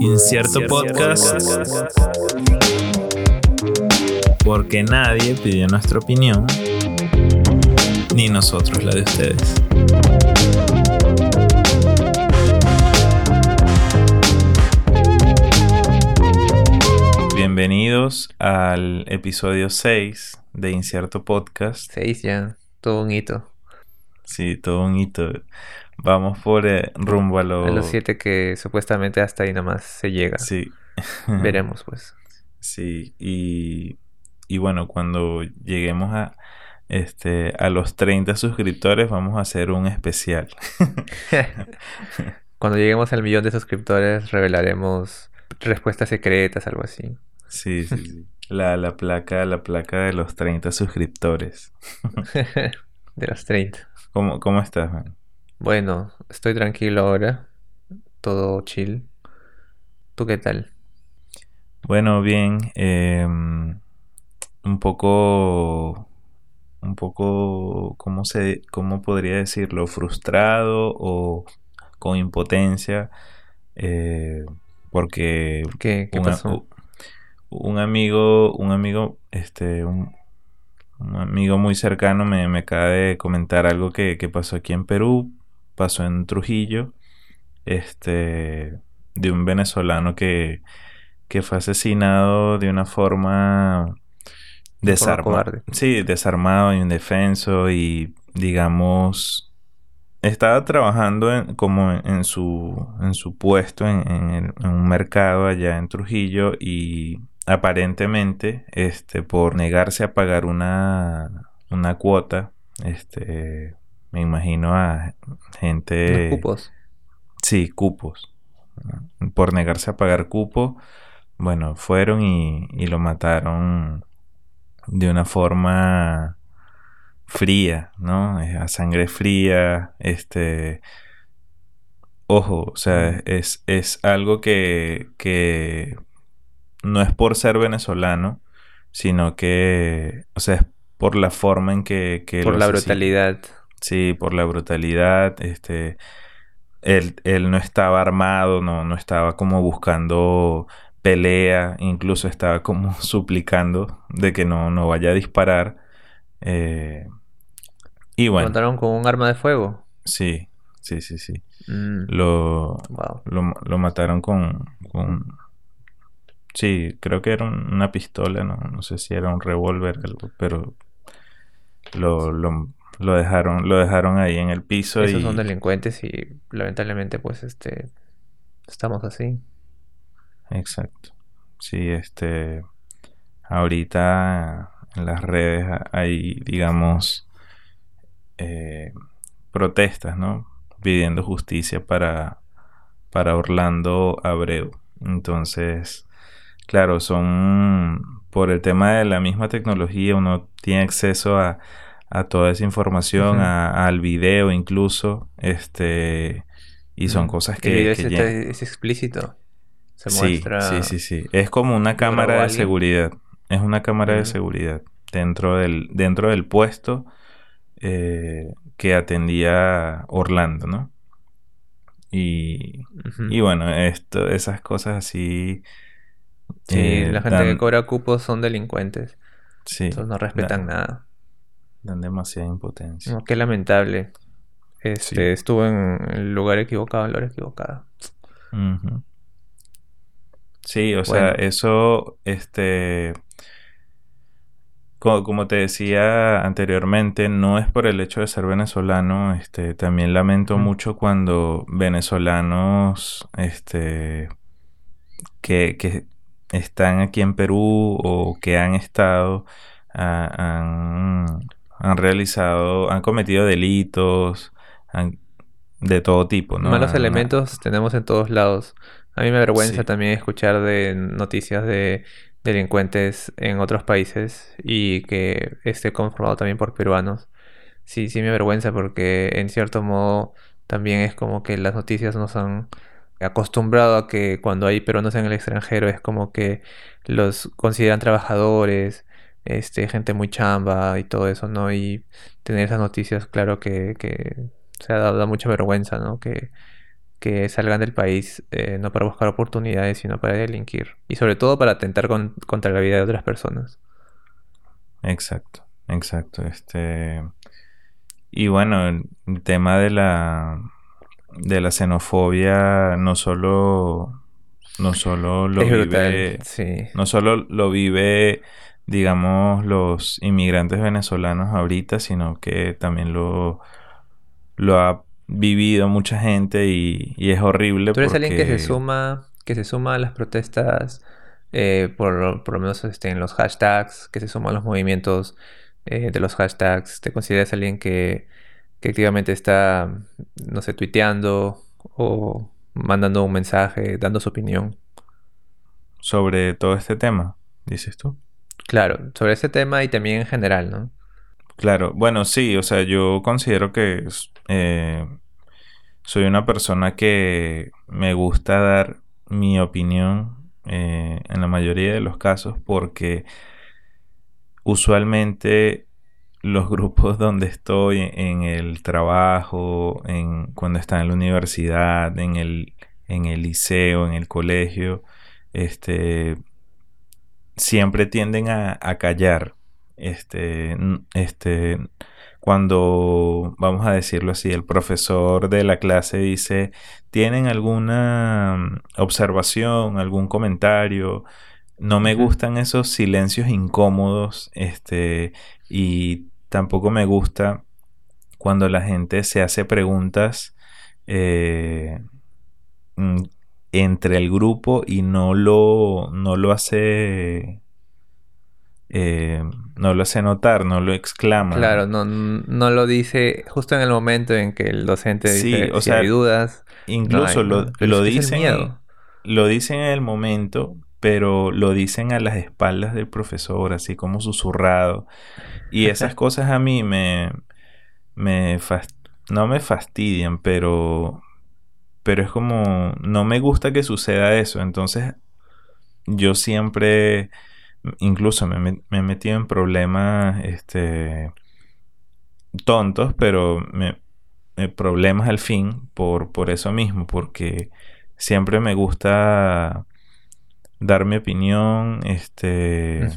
Incierto Podcast. Porque nadie pidió nuestra opinión, ni nosotros la de ustedes. Bienvenidos al episodio 6 de Incierto Podcast. Seis ya, todo un hito. Sí, todo un hito. Vamos por eh, rumbo a, lo- A los siete que supuestamente hasta ahí nomás se llega. Sí. Veremos pues. Sí, y, y bueno, cuando lleguemos a, este, a los 30 suscriptores vamos a hacer un especial. Cuando lleguemos al millón de suscriptores revelaremos respuestas secretas, algo así. Sí, sí, sí. La, la placa, la placa de los 30 suscriptores. de los 30. ¿Cómo, cómo estás, man? Bueno, estoy tranquilo ahora. Todo chill. ¿Tú qué tal? Bueno, bien. em, un poco, un poco, ¿cómo se, cómo podría decirlo? Frustrado o con impotencia. eh, porque ¿Qué, pasó? un amigo, un amigo, este, un, un amigo muy cercano me, me acaba de comentar algo que, que pasó aquí en Perú, pasó en Trujillo, este, de un venezolano que, que fue asesinado de una forma De forma desarmada. Sí, desarmado, indefenso y digamos estaba trabajando en- como en, en su, en su puesto en, en un mercado allá en Trujillo y aparentemente este, por negarse a pagar una, una cuota, este, me imagino a gente... Los cupos. Sí, cupos. Por negarse a pagar cupo, bueno, fueron y, y lo mataron de una forma fría, ¿no? A sangre fría, este... Ojo, o sea, es, es algo que, que no es por ser venezolano, sino que, o sea, es por la forma en que, que Por la brutalidad. Sí, por la brutalidad, este, él, él no estaba armado, no, no estaba como buscando pelea, incluso estaba como suplicando de que no, no vaya a disparar. eh, y Lo bueno, mataron con un arma de fuego. sí, sí, sí, sí. Mm, Lo, wow. lo, lo mataron con, con... Sí, creo que era un- una pistola, no, no sé si era un revólver, pero lo, lo, lo dejaron, lo dejaron ahí en el piso Esos y... son delincuentes y lamentablemente pues este estamos así. Exacto. Sí, este... Ahorita en las redes hay, digamos, eh, protestas, ¿no? Pidiendo justicia para, para Orlando Abreu. Entonces, claro, son por el tema de la misma tecnología, uno tiene acceso a, a toda esa información, a- al video incluso, este, y son cosas El que, video que es, explícito. Se Sí, muestra. sí, sí, sí. Es como una cámara de seguridad. Es una cámara de seguridad dentro del, dentro del puesto eh, que atendía Orlando, ¿no? Y, y bueno, esto, esas cosas así. Sí, eh, la gente que cobra cupos son delincuentes. sí, Entonces no respetan nada. Dan demasiada impotencia. No, qué lamentable. Este, Sí. estuvo en el lugar equivocado, en la hora equivocada. Sí, o sea, eso, este, co- como te decía anteriormente, no es por el hecho de ser venezolano, este, también lamento mucho cuando venezolanos, este, que, que están aquí en Perú o que han estado, ah, han, han realizado, han cometido delitos, han- de todo tipo, ¿no? Malos Han- elementos tenemos en todos lados. A mí me avergüenza Sí. también escuchar de noticias de delincuentes en otros países y que esté conformado también por peruanos. Sí, sí me avergüenza porque en cierto modo también es como que las noticias nos han acostumbrado a que cuando hay peruanos en el extranjero es como que los consideran trabajadores, este, gente muy chamba y todo eso, ¿no? Y tener esas noticias, claro que, que o sea, da, da mucha vergüenza, ¿no? Que, que salgan del país eh, no para buscar oportunidades, sino para delinquir. Y sobre todo para atentar contra la vida de otras personas. Exacto, exacto. Este. Y bueno, el tema de la de la xenofobia no solo no solo lo vive no solo lo vive digamos los inmigrantes venezolanos ahorita sino que también lo lo ha vivido mucha gente y, es horrible tú eres alguien que se suma que se suma a las protestas eh, por, por, lo menos este, en los hashtags que se suma a los movimientos eh, de los hashtags te consideras alguien que que activamente está, no sé, tuiteando o mandando un mensaje, dando su opinión. Sobre todo este tema, dices tú. Claro, sobre este tema y también en general, ¿no? Claro, bueno, sí, o sea, yo considero que eh, soy una persona que me gusta dar mi opinión eh, en la mayoría de los casos porque usualmente los grupos donde estoy, en el trabajo, en, cuando está en la universidad, en el, en el liceo, en el colegio, este, siempre tienden a, callar. Este, este, cuando, vamos a decirlo así, el profesor de la clase dice, ¿tienen alguna observación, algún comentario? No me gustan esos silencios incómodos, este, y tampoco me gusta cuando la gente se hace preguntas eh, mm, entre el grupo y no lo, no lo hace eh, no lo hace notar, no lo exclama. Claro, no, no lo dice justo en el momento en que el docente dice o sea, hay dudas. Incluso lo, dicen. Lo dicen en el momento, pero lo dicen a las espaldas del profesor, así como susurrado. Y esas cosas a mí me, me no me fastidian, pero, pero es como, no me gusta que suceda eso. Entonces, yo siempre, incluso me, he metido en problemas, este, tontos, pero me, problemas al fin por, por eso mismo, porque siempre me gusta dar mi opinión, este,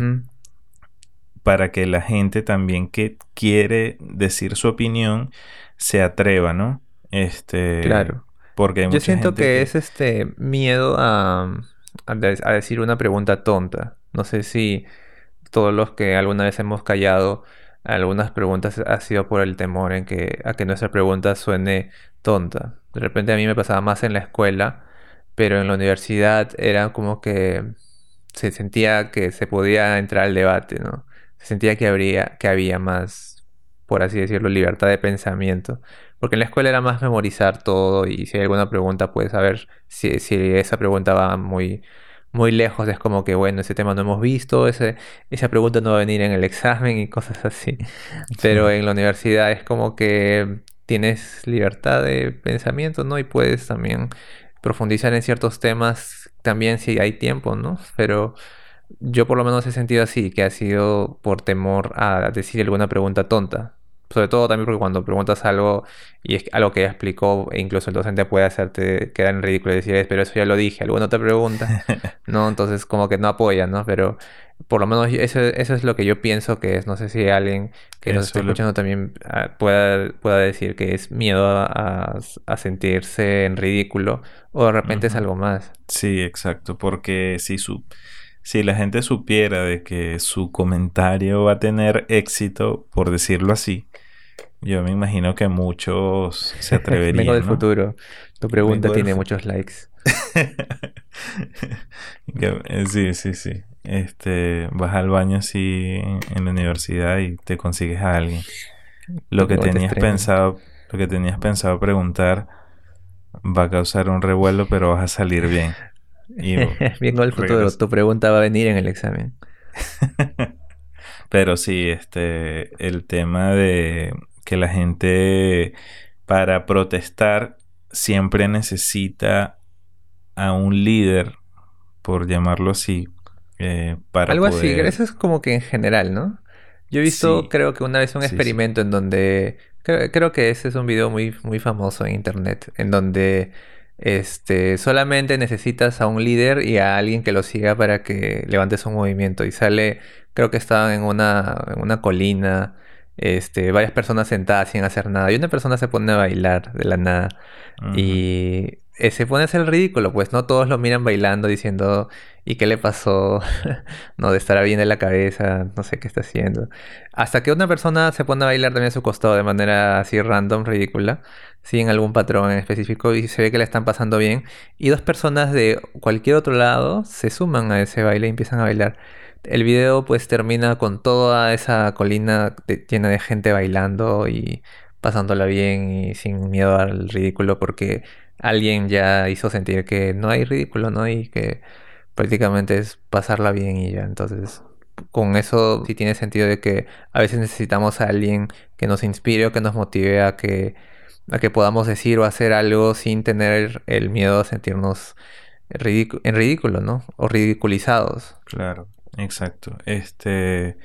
para que la gente también que quiere decir su opinión se atreva, ¿no? Este, claro. Porque Yo siento que, es este miedo a, a, decir una pregunta tonta. No sé si todos los que alguna vez hemos callado algunas preguntas ha sido por el temor en que a que nuestra pregunta suene tonta. De repente a mí me pasaba más en la escuela, pero en la universidad era como que se sentía que se podía entrar al debate, ¿no? sentía que, habría, que había más, por así decirlo, libertad de pensamiento. Porque en la escuela era más memorizar todo y si hay alguna pregunta puedes saber si, si esa pregunta va muy, muy lejos. Es como que, bueno, ese tema no hemos visto, ese, esa pregunta no va a venir en el examen y cosas así. Pero en la universidad es como que tienes libertad de pensamiento, ¿no? Y puedes también profundizar en ciertos temas también si hay tiempo, ¿no? Pero yo por lo menos he sentido así, que ha sido por temor a decir alguna pregunta tonta. Sobre todo también porque cuando preguntas algo y es algo que ya explicó, e incluso el docente puede hacerte quedar en ridículo y decir, pero eso ya lo dije, alguna otra pregunta, ¿no? Entonces como que no apoya, ¿no? Pero por lo menos eso, eso es lo que yo pienso que es. No sé si alguien que nos está escuchando también ah, pueda, pueda decir que es miedo a, sentirse en ridículo o de repente es algo más. Sí, exacto, porque si su si la gente supiera de que su comentario va a tener éxito, por decirlo así, yo me imagino que muchos se atreverían. Vengo del futuro. Tu pregunta tiene muchos likes. Eh, sí, sí, sí. Este, vas al baño así en, la universidad y te consigues a alguien. Lo que tenías pensado, lo que tenías pensado preguntar va a causar un revuelo, pero vas a salir bien. Vengo del futuro, tu pregunta va a venir en el examen. Pero sí, este, el tema de que la gente para protestar siempre necesita a un líder, por llamarlo así, eh, para Algo así, eso es como que en general, ¿no? Yo he visto, creo que una vez un experimento en donde, creo, creo, que ese es un video muy, muy famoso en internet, en donde este, solamente necesitas a un líder y a alguien que lo siga para que levantes un movimiento. Y sale, creo que estaban en una, en una colina, este, varias personas sentadas sin hacer nada. Y una persona se pone a bailar de la nada. Y eh, se pone a hacer el ridículo, pues no todos lo miran bailando diciendo, ¿y qué le pasó? no, de estar bien de la cabeza, no sé qué está haciendo. Hasta que una persona se pone a bailar también a su costado de manera así random, ridícula, en algún patrón en específico y se ve que le están pasando bien. Y dos personas de cualquier otro lado se suman a ese baile y empiezan a bailar. El video pues termina con toda esa colina llena de gente bailando y pasándola bien y sin miedo al ridículo porque alguien ya hizo sentir que no hay ridículo, ¿no? Y que prácticamente es pasarla bien y ya. Entonces, con eso sí tiene sentido de que a veces necesitamos a alguien que nos inspire o que nos motive a que, a que podamos decir o hacer algo sin tener el miedo a sentirnos en ridículo, ¿no? O ridiculizados. Claro, exacto. Este,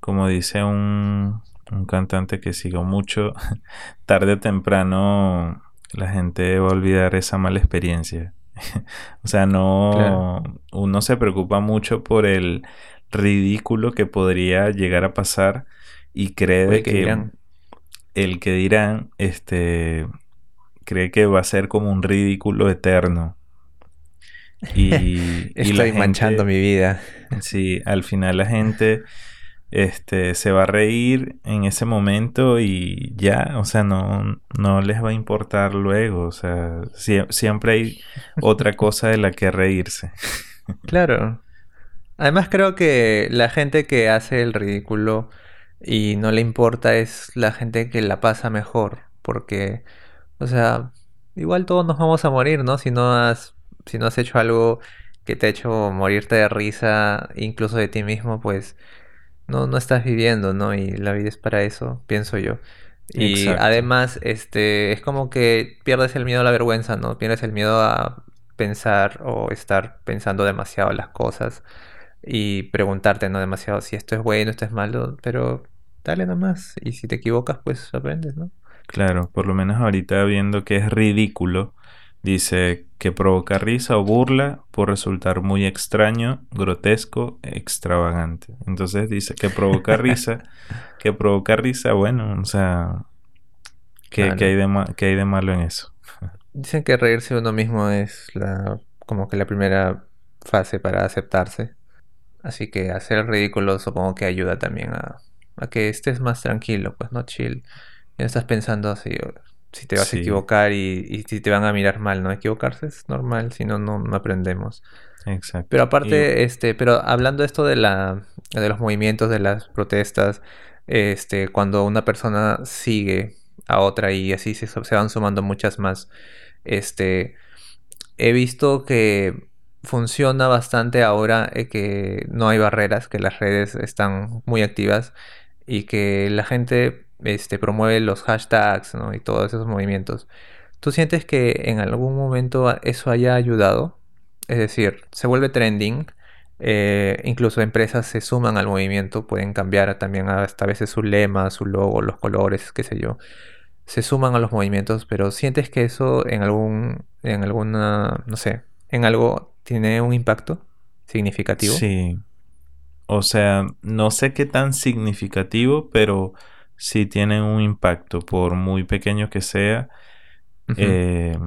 como dice un, un cantante que sigo mucho, tarde o temprano la gente va a olvidar esa mala experiencia. o sea, no, uno se preocupa mucho por el ridículo que podría llegar a pasar y cree que el que dirán, este, cree que va a ser como un ridículo eterno. Y, Estoy manchando mi vida. Sí, al final la gente este, se va a reír en ese momento y ya, o sea, no, no les va a importar luego, o sea, siempre hay otra cosa de la que reírse. Claro. Además creo que la gente que hace el ridículo y no le importa es la gente que la pasa mejor, porque, o sea, igual todos nos vamos a morir, ¿no? Si no has, si no has hecho algo que te ha hecho morirte de risa, incluso de ti mismo, pues no, no estás viviendo, ¿no? Y la vida es para eso, pienso yo. Y además, este, es como que pierdes el miedo a la vergüenza, ¿no? Pierdes el miedo a pensar o estar pensando demasiado las cosas y preguntarte, ¿no? Demasiado si esto es bueno, esto es malo, pero dale nomás. Y si te equivocas, pues aprendes, ¿no? Claro, por lo menos ahorita viendo que es ridículo Dice que provoca risa o burla por resultar muy extraño, grotesco, extravagante. Entonces dice que provoca risa, que provoca risa, bueno, o sea, ¿qué, hay, de hay de malo en eso? Dicen que reírse uno mismo es la, como que la primera fase para aceptarse. Así que hacer el ridículo supongo que ayuda también a, a que estés más tranquilo, pues no chill. Y no estás pensando así, si te vas a equivocar y, si te van a mirar mal, ¿no? Equivocarse es normal, si no, no, aprendemos. Exacto. Pero aparte, este, pero hablando de esto de la, de los movimientos, de las protestas, este, cuando una persona sigue a otra y así se, se van sumando muchas más, este, he visto que funciona bastante ahora eh, que no hay barreras, que las redes están muy activas y que la gente este, promueve los hashtags y todos esos movimientos. ¿Tú sientes que en algún momento eso haya ayudado? Es decir, se vuelve trending, eh, incluso empresas se suman al movimiento, pueden cambiar también hasta a veces su lema, su logo, los colores, qué sé yo. Se suman a los movimientos, pero ¿sientes que eso en algún, en alguna, no sé, en algo tiene un impacto significativo? Sí. O sea, no sé qué tan significativo, pero sí tienen un impacto, por muy pequeño que sea, eh,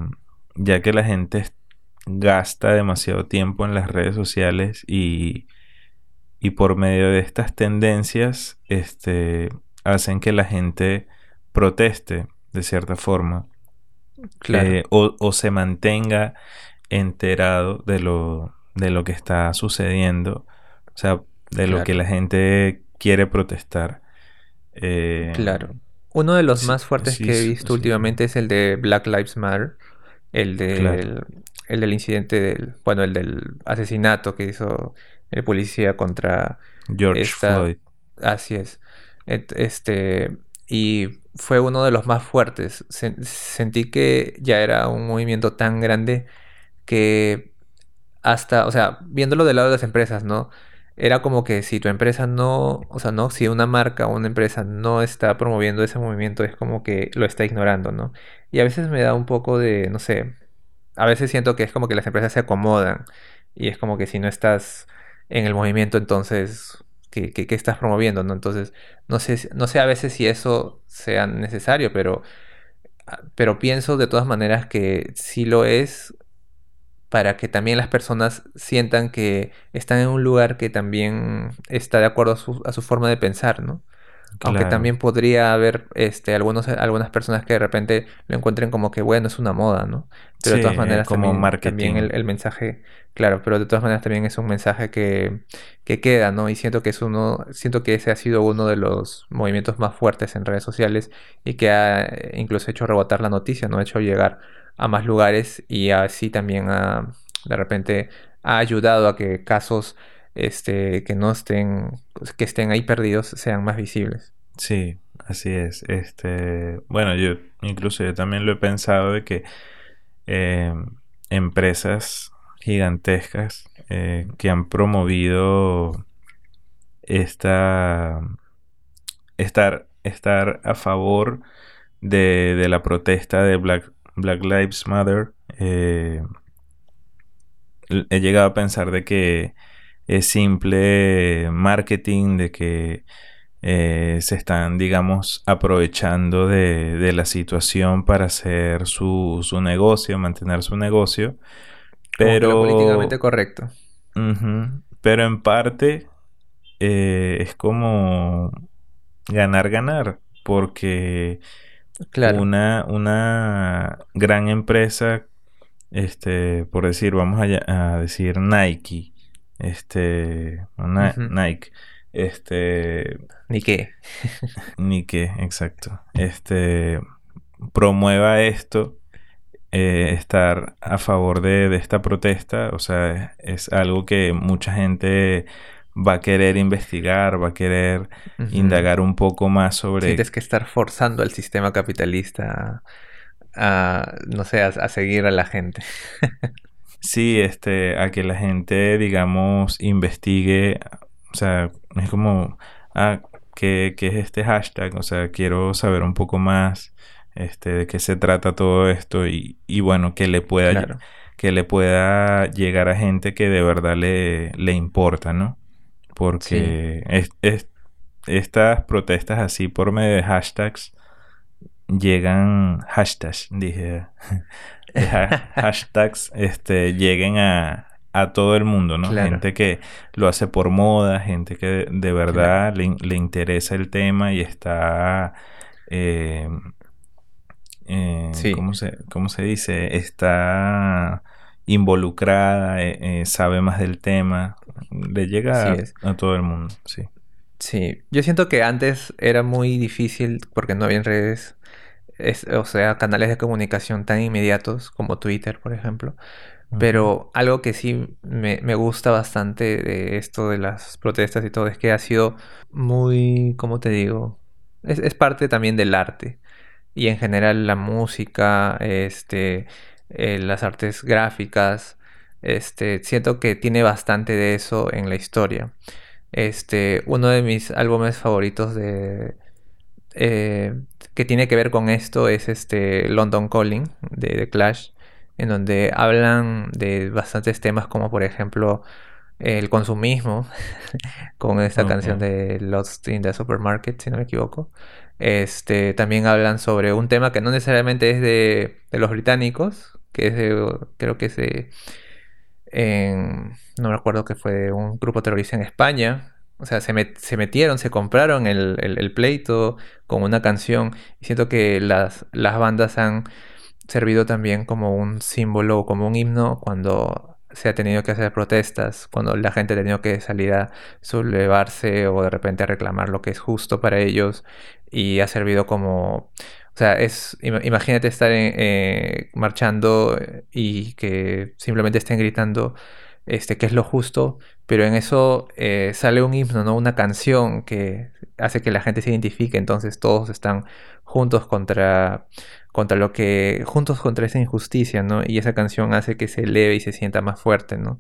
ya que la gente gasta demasiado tiempo en las redes sociales y, y por medio de estas tendencias este, hacen que la gente proteste de cierta forma eh, o, se mantenga enterado de lo, de lo que está sucediendo, o sea, de lo que la gente quiere protestar. Eh, claro. Uno de los más fuertes que he visto últimamente es el de Black Lives Matter. El, del, el del incidente del. Bueno, el del asesinato que hizo el policía contra. George Floyd. Así es. Este. Y fue uno de los más fuertes. sentí que ya era un movimiento tan grande que hasta, o sea, viéndolo del lado de las empresas, ¿no? Era como que si tu empresa no, o sea, no, si una marca o una empresa no está promoviendo ese movimiento, es como que lo está ignorando, ¿no? Y a veces me da un poco de, no sé, a veces siento que es como que las empresas se acomodan y es como que si no estás en el movimiento, entonces, ¿qué, qué, qué estás promoviendo? ¿no? Entonces, no sé, no sé a veces si eso sea necesario, pero, pero pienso de todas maneras que sí lo es para que también las personas sientan que están en un lugar que también está de acuerdo a su, a su forma de pensar, ¿no? Aunque también podría haber este, algunos, algunas personas que de repente lo encuentren como que, bueno, es una moda, ¿no? Pero Sí, de todas eh, maneras como también, marketing. también el, el mensaje, claro, pero de todas maneras también es un mensaje que, que queda, ¿no? Y siento que es uno, siento que ese ha sido uno de los movimientos más fuertes en redes sociales y que ha eh, incluso hecho rebotar la noticia, ¿no? Ha hecho llegar a más lugares y así también ha, de repente ha ayudado a que casos este, que no estén, que estén ahí perdidos sean más visibles. Sí, así es. Este, bueno, yo incluso yo también lo he pensado de que eh, empresas gigantescas eh, que han promovido esta estar, estar a favor de, de la protesta de Black, Black Lives Matter. eh, he llegado a pensar de que es simple marketing, de que eh, se están, digamos, aprovechando de, de la situación para hacer su, su negocio, mantener su negocio. Como lo políticamente Pero, correcto. ujú, pero en parte eh, es como ganar, ganar, porque Claro. una, una gran empresa, este, por decir, vamos a, a decir Nike, este. Nike, este, Ni qué. ni que, exacto, este, promueva esto, eh, estar a favor de, de esta protesta, o sea, es, es algo que mucha gente va a querer investigar, va a querer indagar un poco más sobre Sientes que estar forzando al sistema capitalista a, a, no sé, a, a seguir a la gente. Sí, este, a que la gente, digamos, investigue, o sea, es como, ah, ¿qué, qué es este hashtag? O sea, quiero saber un poco más, este, de qué se trata todo esto y, y bueno, que le pueda, Claro. que le pueda llegar a gente que de verdad le, le importa, ¿no? Sí. Porque es, es- estas protestas así por medio de hashtags llegan, hashtags, dije, hashtags este, lleguen a, a todo el mundo, ¿no? Claro. Gente que lo hace por moda, gente que de Claro. verdad le, le interesa el tema y está, eh, eh, Sí. ¿cómo se, cómo se dice? Está involucrada, eh, sabe más del tema, le llega a, a todo el mundo, sí. Sí. Yo siento que antes era muy difícil porque no había redes, es- o sea, canales de comunicación tan inmediatos como Twitter, por ejemplo. Pero algo que sí me, me gusta bastante de esto de las protestas y todo es que ha sido muy, ¿cómo te digo? Es, es parte también del arte. Y en general la música, este, eh, las artes gráficas, este, siento que tiene bastante de eso en la historia. Este, uno de mis álbumes favoritos de, eh, que tiene que ver con esto es este London Calling de The Clash, en donde hablan de bastantes temas como por ejemplo el consumismo, con esta canción de Lost in the Supermarket, si no me equivoco. Este, también hablan sobre un tema que no necesariamente es de, de los británicos, que es de, creo que es de, en- no me acuerdo que fue de un grupo terrorista en España. O sea, se, met- se metieron, se compraron el, el- el pleito con una canción. Y siento que las, las bandas han servido también como un símbolo, como un himno cuando se ha tenido que hacer protestas, cuando la gente ha tenido que salir a sublevarse o de repente a reclamar lo que es justo para ellos y ha servido como, o sea, es, ima- imagínate estar en- eh, marchando eh, y que simplemente estén gritando este, qué es lo justo, pero en eso eh, sale un himno, ¿no? Una canción que hace que la gente se identifique, entonces todos están juntos contra contra lo que, juntos contra esa injusticia, ¿no? Y esa canción hace que se eleve y se sienta más fuerte, ¿no?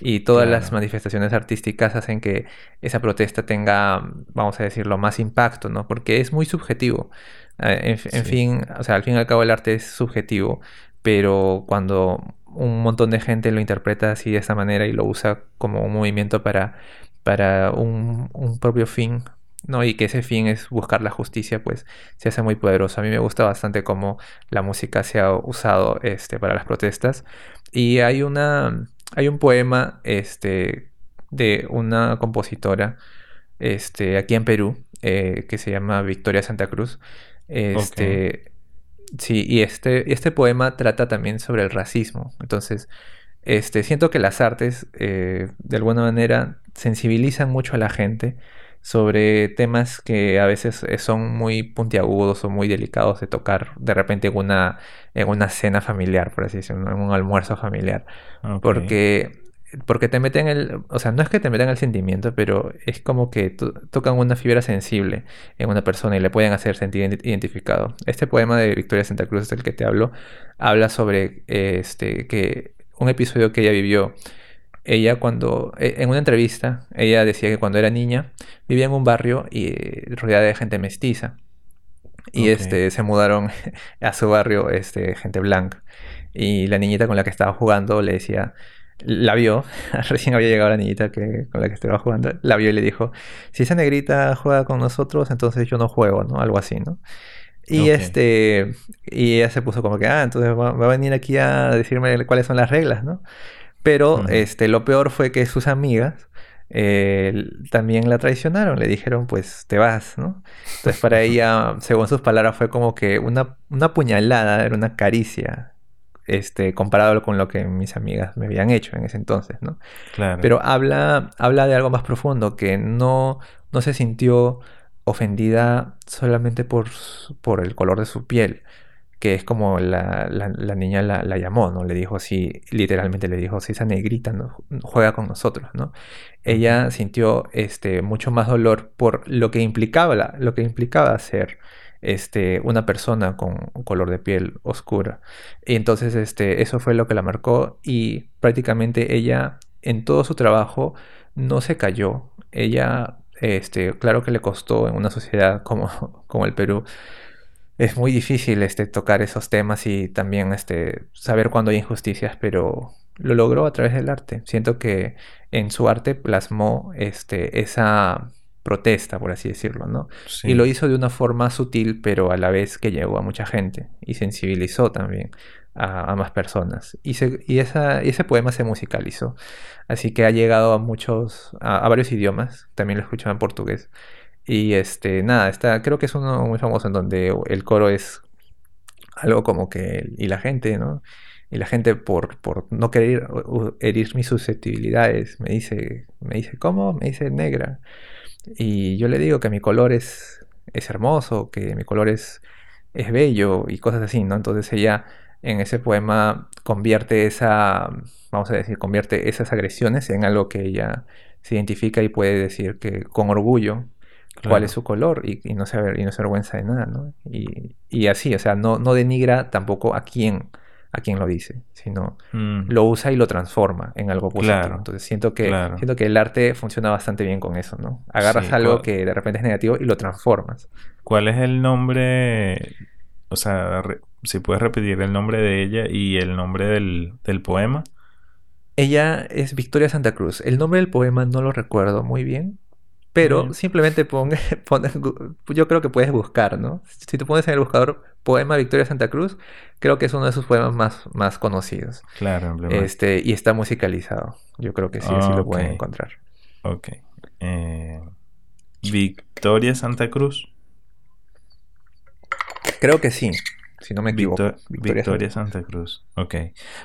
Y todas las manifestaciones artísticas hacen que esa protesta tenga, vamos a decirlo, más impacto, ¿no? Porque es muy subjetivo. Eh, En, en Sí. fin, o sea, al fin y al cabo el arte es subjetivo, pero cuando un montón de gente lo interpreta así de esa manera y lo usa como un movimiento para, para un, un propio fin, ¿no? Y que ese fin es buscar la justicia, pues se hace muy poderoso. A mí me gusta bastante cómo la música se ha usado este, para las protestas. Y hay una. Hay un poema este, de una compositora este, aquí en Perú eh, que se llama Victoria Santa Cruz. Este, Sí, y este, este poema trata también sobre el racismo. Entonces, este, siento que las artes, eh, de alguna manera, sensibilizan mucho a la gente sobre temas que a veces eh, son muy puntiagudos o muy delicados de tocar de repente en una, en una cena familiar, por así decirlo, en un almuerzo familiar. Porque porque te meten el, o sea, no es que te metan el sentimiento, pero es como que tocan una fibra sensible en una persona y le pueden hacer sentir identificado. Este poema de Victoria Santa Cruz, del que te hablo, habla sobre este que un episodio que ella vivió. Ella cuando, e, en una entrevista, ella decía que cuando era niña vivía en un barrio y rodeada de gente mestiza. Y este se mudaron a su barrio este gente blanca. Y la niñita con la que estaba jugando le decía, la vio, recién había llegado la niñita que, con la que estaba jugando, la vio y le dijo, si esa negrita juega con nosotros, entonces yo no juego, ¿no? Algo así, ¿no? Y este, y ella se puso como que, ah, entonces va, a venir aquí a decirme cuáles son las reglas, ¿no? Pero este, lo peor fue que sus amigas eh, también la traicionaron, le dijeron, pues te vas, ¿no? Entonces para ella, según sus palabras, fue como que una, una puñalada, era una caricia este, comparado con lo que mis amigas me habían hecho en ese entonces, ¿no? Claro. Pero habla, habla de algo más profundo, que no, no se sintió ofendida solamente por, por el color de su piel, que es como la, niña la, llamó, ¿no? Le dijo así, literalmente le dijo, si esa negrita no, juega con nosotros, ¿no? Ella sintió este, mucho más dolor por lo que implicaba, lo que implicaba ser este, una persona con color de piel oscura. Y entonces este, eso fue lo que la marcó y prácticamente ella en todo su trabajo no se cayó. Ella, este, claro que le costó en una sociedad como, como el Perú. Es muy difícil este, tocar esos temas y también este, saber cuándo hay injusticias, pero lo logró a través del arte. Siento que en su arte plasmó este, esa protesta, por así decirlo, ¿no? Y lo hizo de una forma sutil, pero a la vez que llegó a mucha gente y sensibilizó también a, más personas. Y, y, ese poema se musicalizó, así que ha llegado a muchos, a, varios idiomas, también lo escuchaba en portugués. Y este, nada, está, creo que es uno muy famoso en donde el coro es algo como que, y la gente, ¿no? Y la gente por, por no querer herir mis susceptibilidades me dice, me dice, ¿cómo? Me dice negra. Y yo le digo que mi color es, es hermoso, que mi color es, es bello y cosas así, ¿no? Entonces ella en ese poema convierte esa, vamos a decir, convierte esas agresiones en algo que ella se identifica y puede decir que con orgullo cuál es su color y, no se, y no se avergüenza de nada, ¿no? Y, y así, o sea, no, no denigra tampoco a quién a quien lo dice, sino mm. lo usa y lo transforma en algo positivo. Entonces siento que, siento que el arte funciona bastante bien con eso, ¿no? Agarras algo que de repente es negativo y lo transformas. ¿Cuál es el nombre? O sea, si puedes repetir el nombre de ella y el nombre del, del poema. Ella es Victoria Santa Cruz. El nombre del poema no lo recuerdo muy bien, pero simplemente pon, yo creo que puedes buscar, ¿no? Si tú pones en el buscador poema Victoria Santa Cruz, creo que es uno de sus poemas más, más conocidos. Claro, Este, y está musicalizado. Yo creo que sí, así lo pueden encontrar. Ok. Eh, Victoria Santa Cruz. Creo que sí, si no me equivoco. Victoria, Santa, Cruz. Ok.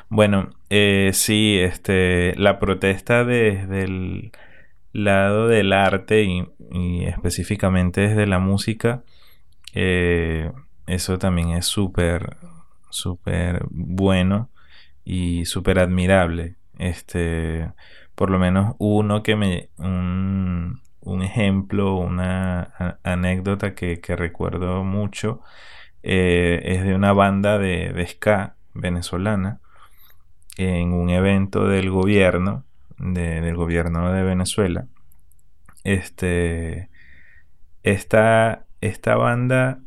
Bueno, eh, sí, este, la protesta desde el lado del arte y, específicamente desde la música, eh, eso también es súper, súper bueno y súper admirable. Este, por lo menos uno que me, un, ejemplo, una anécdota que, recuerdo mucho, eh, es de una banda de, de ska venezolana en un evento del gobierno del gobierno de Venezuela. Este, esta, esta banda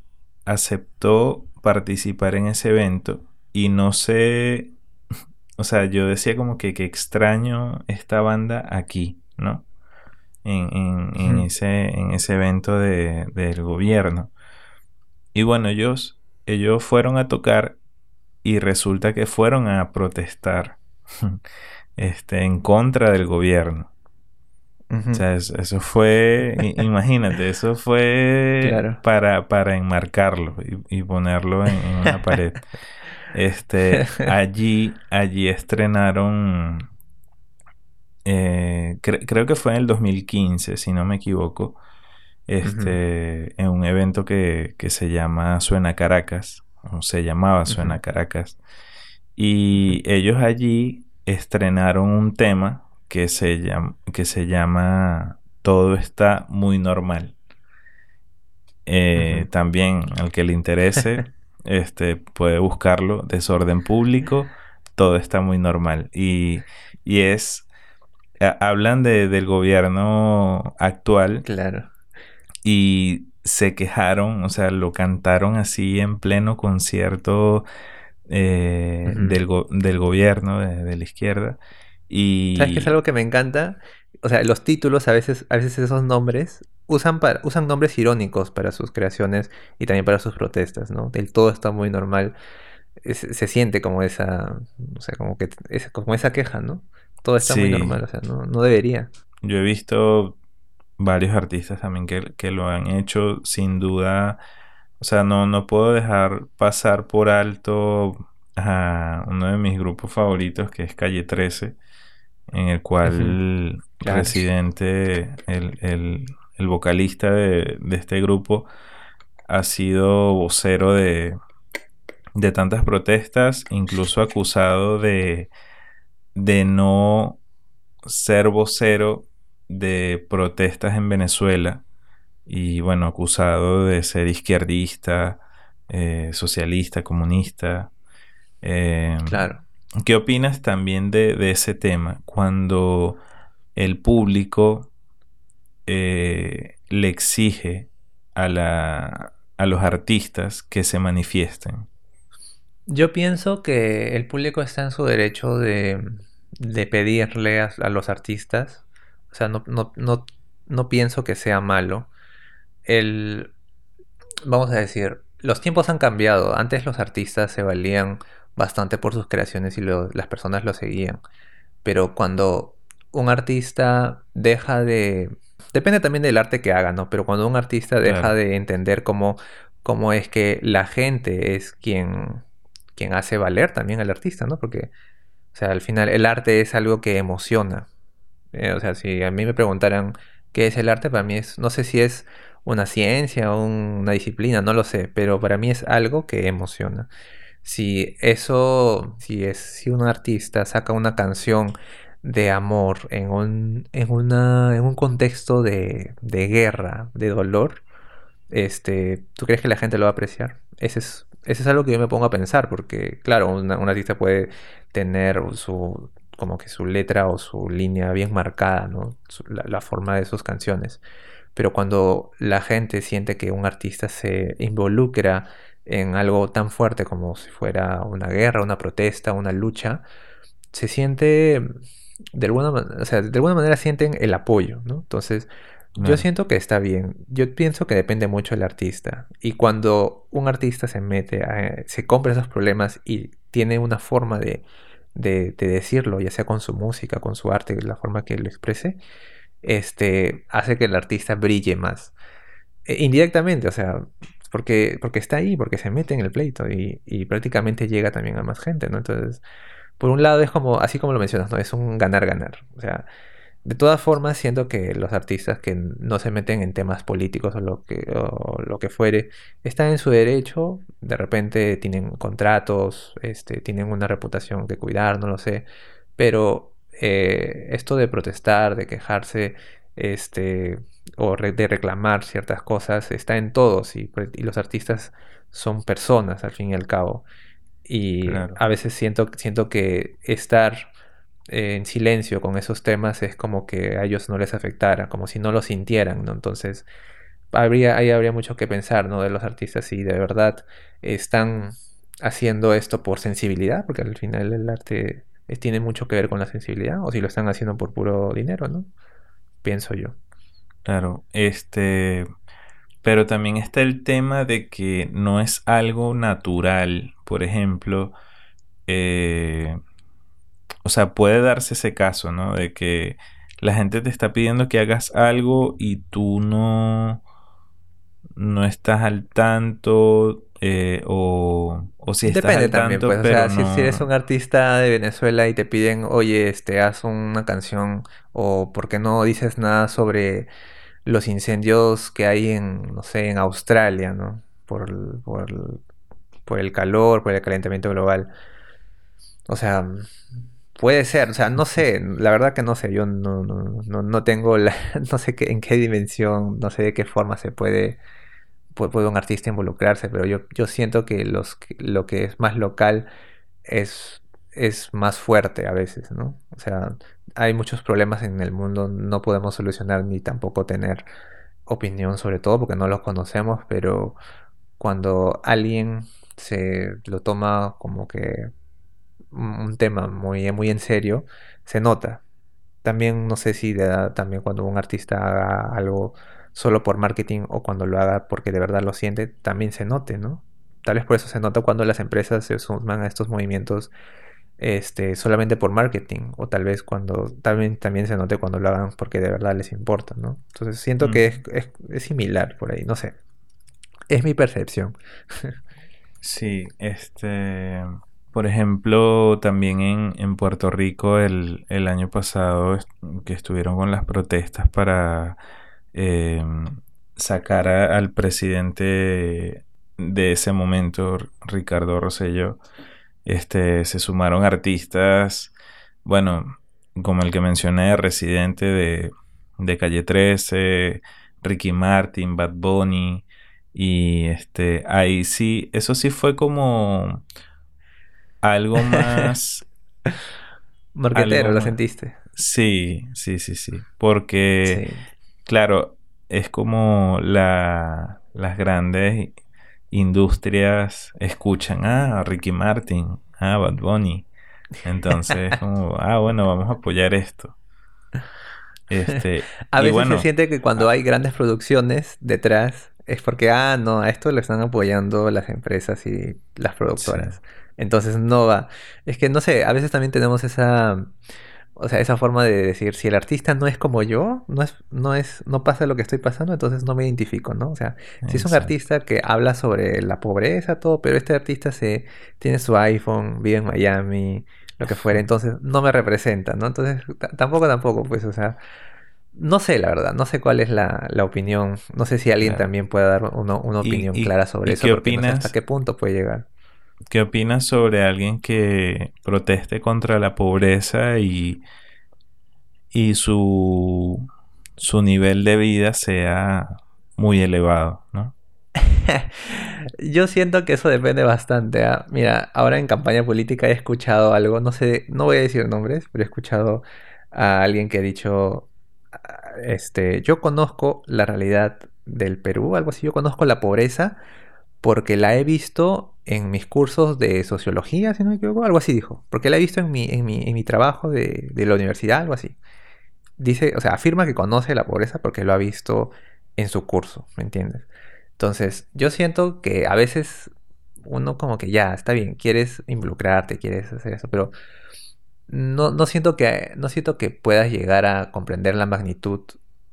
aceptó participar en ese evento y no sé o sea, yo decía como que, que extraño esta banda aquí, ¿no? En, en, en ese, en ese evento de, del gobierno. Y bueno, ellos, ellos fueron a tocar y resulta que fueron a protestar este, en contra del gobierno. O sea, eso, fue, imagínate, eso fue para, para enmarcarlo y, ponerlo en, una pared. Este, allí, allí estrenaron, eh, creo que fue en el 2015, si no me equivoco, este, en un evento que, que se llama Suena Caracas, o se llamaba Suena Caracas, y ellos allí estrenaron un tema que se llama, que se llama Todo está muy normal. Eh, también al que le interese, este, puede buscarlo. Desorden público, todo está muy normal. Y, y es, hablan de, del gobierno actual. Claro. Y se quejaron, o sea, lo cantaron así en pleno concierto eh, del, del, gobierno de, la izquierda. Y... ¿Sabes que es algo que me encanta? O sea, los títulos, a veces, a veces esos nombres, usan, para, usan nombres irónicos para sus creaciones y también para sus protestas, ¿no? El todo está muy normal. se siente como esa, o sea, como que es, como esa queja, ¿no? Todo está muy normal, o sea, no, no debería. Yo he visto varios artistas también que, que, lo han hecho sin duda. O sea, no, no puedo dejar pasar por alto a uno de mis grupos favoritos que es Calle 13, en el cual el Residente, el, el, el vocalista de, de, este grupo, ha sido vocero de, de tantas protestas, incluso acusado de, de no ser vocero de protestas en Venezuela y bueno, acusado de ser izquierdista, eh, socialista, comunista. Em, claro. ¿Qué opinas también de, ese tema? Cuando el público eh, le exige a, la, a los artistas que se manifiesten. Yo pienso que el público está en su derecho de, de pedirle a, los artistas o sea, no, no, no, no pienso que sea malo. El, vamos a decir, los tiempos han cambiado. Antes los artistas se valían bastante por sus creaciones y las personas lo seguían. Pero cuando un artista deja de... Depende también del arte que haga, ¿no? Pero cuando un artista deja de entender cómo, cómo es que la gente es quien, quien hace valer también al artista, ¿no? Porque, o sea, al final el arte es algo que emociona. Eh, o sea, si a mí me preguntaran qué es el arte, para mí es, no sé si es una ciencia o una disciplina, no lo sé, pero para mí es algo que emociona. Si eso, si es, si un artista saca una canción de amor en un, en una, en un contexto de, de guerra, de dolor, este, ¿tú crees que la gente lo va a apreciar? Ese es, ese es algo que yo me pongo a pensar, porque claro, un artista puede tener su como que su letra o su línea bien marcada, ¿no? la, forma de sus canciones. Pero cuando la gente siente que un artista se involucra en algo tan fuerte como si fuera una guerra, una protesta, una lucha, se siente, de alguna, o sea, de alguna manera sienten el apoyo, ¿no? Entonces, yo siento que está bien. Yo pienso que depende mucho del artista. Y cuando un artista se mete, se compra esos problemas y tiene una forma de de, decirlo, ya sea con su música, con su arte, la forma que lo exprese, este, hace que el artista brille más. E, indirectamente, o sea, porque, porque está ahí, porque se mete en el pleito y, prácticamente llega también a más gente, ¿no? Entonces, por un lado es como, así como lo mencionas, ¿no? Es un ganar-ganar. O sea, de todas formas, siento que los artistas que no se meten en temas políticos o lo que, lo que fuere, están en su derecho, de repente tienen contratos, este, tienen una reputación que cuidar, no lo sé, pero eh, esto de protestar, de quejarse, este, o de reclamar ciertas cosas, está en todos y, los artistas son personas al fin y al cabo. Y a veces siento, siento que estar en silencio con esos temas es como que a ellos no les afectara, como si no lo sintieran, ¿no? Entonces, habría, ahí habría mucho que pensar, ¿no? De los artistas si de verdad están haciendo esto por sensibilidad, porque al final el arte tiene mucho que ver con la sensibilidad o si lo están haciendo por puro dinero, ¿no? Pienso yo. Claro, este, pero también está el tema de que no es algo natural. Por ejemplo, eh, o sea, puede darse ese caso, ¿no? De que la gente te está pidiendo que hagas algo y tú no, no estás al tanto eh, o, o si estás Depende al también, tanto, pues, o sea, si, si eres un artista de Venezuela y te piden, oye, este, haz una canción, o por qué no dices nada sobre los incendios que hay en, no sé, en Australia, ¿no? Por, el- por, el- por el calor, por el calentamiento global. O sea, puede ser, o sea, no sé, la verdad que no sé, yo no, no, no, no tengo la, no sé qué, en qué dimensión, no sé de qué forma se puede, pu- puede un artista involucrarse, pero yo, yo siento que los, lo que es más local es, es más fuerte a veces, ¿no? O sea, hay muchos problemas en el mundo, no podemos solucionar ni tampoco tener opinión sobre todo porque no los conocemos, pero cuando alguien se lo toma como que un tema muy, muy en serio, se nota. También no sé si también cuando un artista haga algo solo por marketing o cuando lo haga porque de verdad lo siente, también se note, ¿no? Tal vez por eso se nota cuando las empresas se suman a estos movimientos este, solamente por marketing o tal vez cuando también, también se note cuando lo hagan porque de verdad les importa, ¿no? Entonces siento que es, Ujú. es- es similar por ahí, no sé. Es mi percepción. Sí, este, por ejemplo, también en, en Puerto Rico el, el año pasado que estuvieron con las protestas para eh, sacar a- al presidente de ese momento, Ricardo Rosselló, este, se sumaron artistas, bueno, como el que mencioné, Residente de, de Calle 13, Ricky Martin, Bad Bunny. Y este, ahí sí, eso sí fue como algo más, Marquetero, algo ¿lo más. sentiste? Sí, sí, sí, sí. Porque, Sí. Claro, es como la, las grandes industrias escuchan, ah, Ricky Martin, ah, Bad Bunny. Entonces, como, ah, bueno, vamos a apoyar esto. Este, A veces se siente que cuando ah, hay grandes producciones detrás es porque, ah, no, a esto lo están apoyando las empresas y las sí, productoras. Entonces no va. Es que no sé, a veces también tenemos esa, o sea, esa forma de decir, si el artista no es como yo, no es, no es, no pasa lo que estoy pasando, entonces no me identifico, ¿no? O sea, si es un artista que habla sobre la pobreza, todo, pero este artista se tiene su iPhone, vive en Miami, lo que fuera, entonces no me representa, ¿no? Entonces, tampoco, tampoco, pues, o sea. No sé, la verdad, no sé cuál es la, la opinión. No sé si alguien Claro. también puede dar uno- una ¿Y, opinión y, clara sobre y eso, qué no sé hasta opinas? qué punto puede llegar. ¿Qué opinas sobre alguien que proteste contra la pobreza y, y su, su nivel de vida sea muy elevado, ¿no? Yo siento que eso depende bastante. ¿ah? Mira, ahora en campaña política he escuchado algo, no sé, no voy a decir nombres, pero he escuchado a alguien que ha dicho, ah, este, yo conozco la realidad del Perú, algo así, yo conozco la pobreza porque la he visto en mis cursos de sociología, si no algo así dijo, porque la he visto en mi, en mi, en mi trabajo de, de la universidad, algo así. Dice, o sea, afirma que conoce la pobreza porque lo ha visto en su curso, ¿me entiendes? Entonces, yo siento que a veces uno como que ya, está bien, quieres involucrarte, quieres hacer eso, pero no, no siento que, no siento que puedas llegar a comprender la magnitud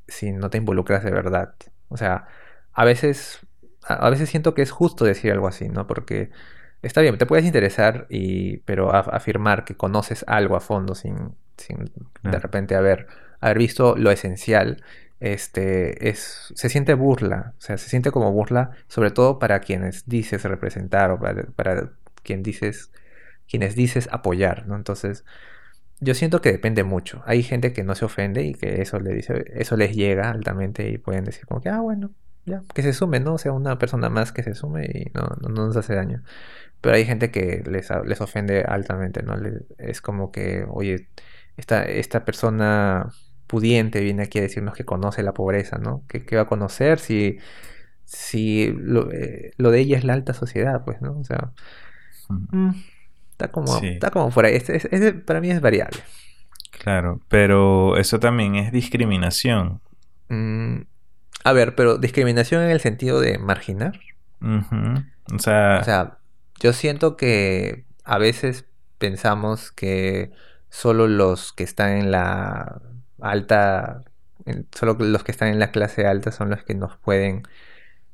si no te involucras de verdad. O sea, a veces, a, veces siento que es justo decir algo así, ¿no? Porque está bien, te puedes interesar y, pero afirmar que conoces algo a fondo sin, sin de repente haber, haber visto lo esencial, este, es, se siente burla, o sea, se siente como burla, sobre todo para quienes dices representar o para, para quien dices, quienes dices apoyar, ¿no? Entonces, yo siento que depende mucho. Hay gente que no se ofende y que eso le dice, eso les llega altamente y pueden decir como que, ah, bueno, ya, que se sume, ¿no? O sea, una persona más que se sume y no, no, no nos hace daño. Pero hay gente que les, les ofende altamente, ¿no? Le- es como que, oye, esta, esta persona pudiente viene aquí a decirnos que conoce la pobreza, ¿no? ¿Qué, qué va a conocer si, si lo, eh, lo de ella es la alta sociedad, pues, ¿no? O sea, mm, Está como, está como fuera. para mí es variable. Claro, pero eso también es discriminación. Mm, a ver, pero discriminación en el sentido de marginar. o, sea... o sea, yo siento que a veces pensamos que solo los que están en la alta, solo los que están en la clase alta son los que nos pueden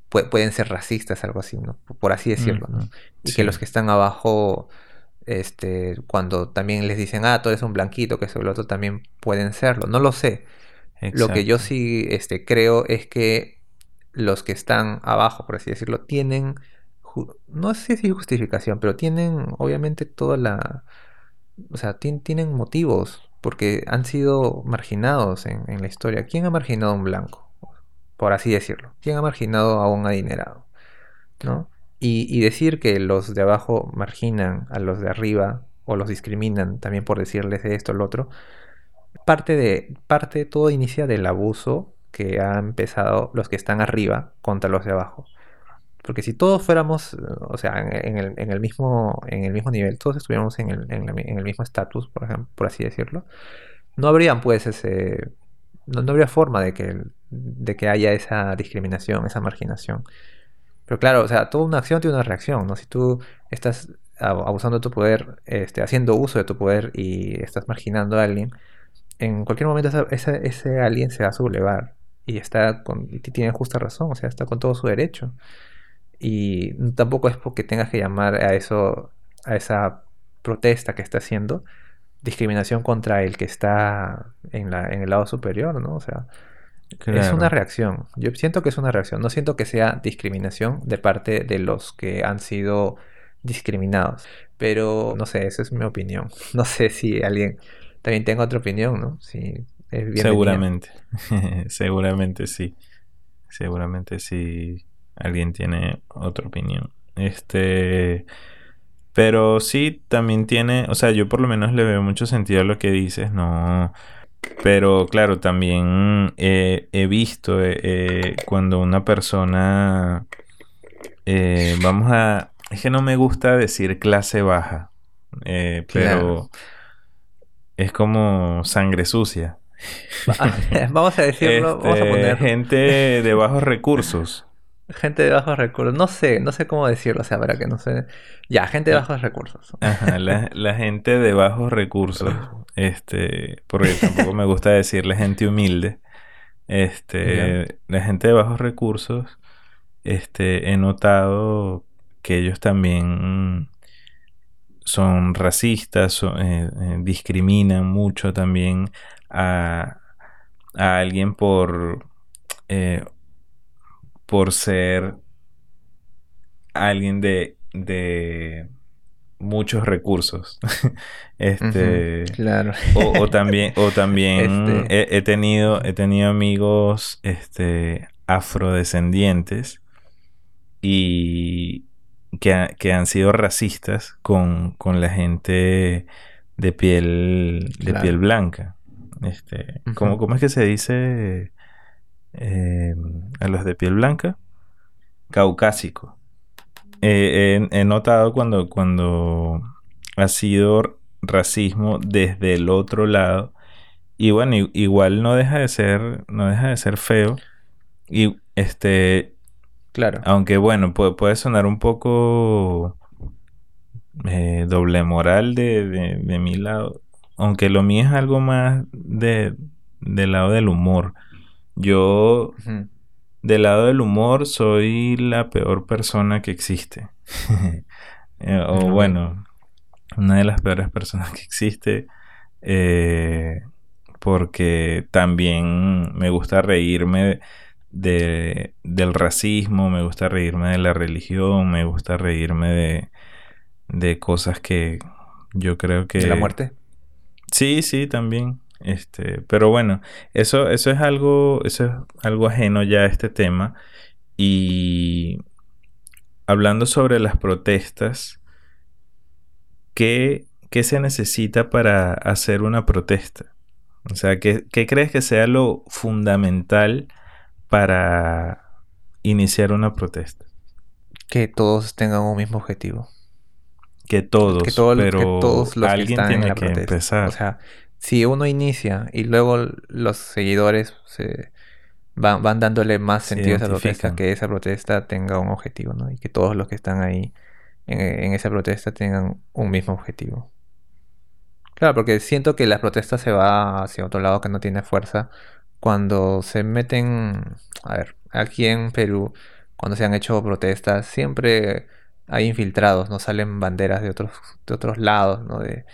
pueden ser racistas, algo así, ¿no? Por así decirlo, ¿no? Y que los que están abajo, este, cuando también les dicen, ah, tú eres un blanquito, que eso y lo otro, también pueden serlo. No lo sé. Lo que yo sí este, creo es que los que están abajo, por así decirlo, tienen, no sé si justificación, pero tienen obviamente toda la, o sea, tienen motivos, porque han sido marginados en, en la historia. ¿Quién ha marginado a un blanco? por así decirlo. ¿Quién ha marginado a un adinerado? ¿no? Y, decir que los de abajo marginan a los de arriba o los discriminan también por decirles esto o lo otro, parte de, parte todo inicia del abuso que han empezado los que están arriba contra los de abajo. Porque si todos fuéramos, o sea, en, el, mismo, en el mismo nivel, todos estuviéramos en el, en el mismo estatus, por, ejemplo, por así decirlo, no habrían pues ese, no, habría forma de que, de que haya esa discriminación, esa marginación. Pero claro, o sea, toda una acción tiene una reacción, ¿no? Si tú estás abusando de tu poder, este, haciendo uso de tu poder y estás marginando a alguien, en cualquier momento ese, ese alguien se va a sublevar y está con, y tiene justa razón, o sea, está con todo su derecho. Y tampoco es porque tengas que llamar a eso, a esa protesta que está haciendo, discriminación contra el que está en, la, en el lado superior, ¿no? O sea, es una reacción. Yo siento que es una reacción. No siento que sea discriminación de parte de los que han sido discriminados. Pero, no sé, esa es mi opinión. No sé si alguien también tenga otra opinión, ¿no? Si es Seguramente. Seguramente sí. Seguramente sí alguien tiene otra opinión. Este... Pero sí, también tiene, o sea, yo por lo menos le veo mucho sentido a lo que dices, no. Pero claro, también he visto eh, eh, cuando una persona, eh, vamos a, es que no me gusta decir clase baja, pero es como sangre sucia. vamos a decirlo, vamos a este, poner. Gente de bajos recursos. Gente de bajos recursos. No sé, no sé cómo decirlo, o sea, para que no sé. Ya, gente de bajos recursos. Ajá, la, gente de bajos recursos. Este, porque tampoco me gusta decirle gente humilde. Este, la gente de bajos recursos, este, he notado que ellos también son racistas, eh, eh, discriminan mucho también a, a alguien por eh, por ser alguien de, de muchos recursos. este, claro. O, también, o también este. he, tenido, he tenido amigos este, afrodescendientes y que, que han sido racistas con, con, la gente de piel, de piel blanca. Este, ¿cómo, ¿Cómo es que se dice? Eh, a los de piel blanca, caucásico. Eh, he, notado cuando, cuando ha sido racismo desde el otro lado. Y bueno, igual no deja de ser, no deja de ser feo. Y este. Claro. Aunque bueno, puede, puede sonar un poco eh, doble moral de, de, mi lado. Aunque lo mío es algo más de, del lado del humor. Yo, del lado del humor, soy la peor persona que existe. Eh, o bueno, una de las peores personas que existe. Eh, porque también me gusta reírme de, del racismo, me gusta reírme de la religión, me gusta reírme de, de cosas que yo creo que... ¿De la muerte? Sí, sí, también. Este, pero bueno, eso, eso es algo, eso es algo ajeno ya a este tema. Y hablando sobre las protestas, ¿qué, se necesita para hacer una protesta? O sea, ¿qué, ¿qué, crees que sea lo fundamental para iniciar una protesta? Que todos tengan un mismo objetivo. que todos, que, todo- que pero todos los que están en la que protesta. empezar. O sea, si uno inicia y luego los seguidores se van, van dándole más Se sentido a esa protesta, que esa protesta tenga un objetivo, ¿no? Y que todos los que están ahí en, en esa protesta tengan un mismo objetivo. Claro, porque siento que la protesta se va hacia otro lado que no tiene fuerza cuando se meten, a ver, aquí en Perú, cuando se han hecho protestas, siempre hay infiltrados, ¿no? Salen banderas de otros, de otros lados, ¿no? De,